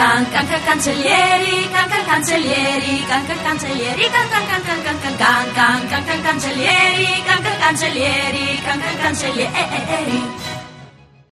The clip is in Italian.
can can can cancellieri, can can cancellieri, can can cancellieri, can can can can can can can can can can cancellieri, can can cancellieri, can can cancellieri.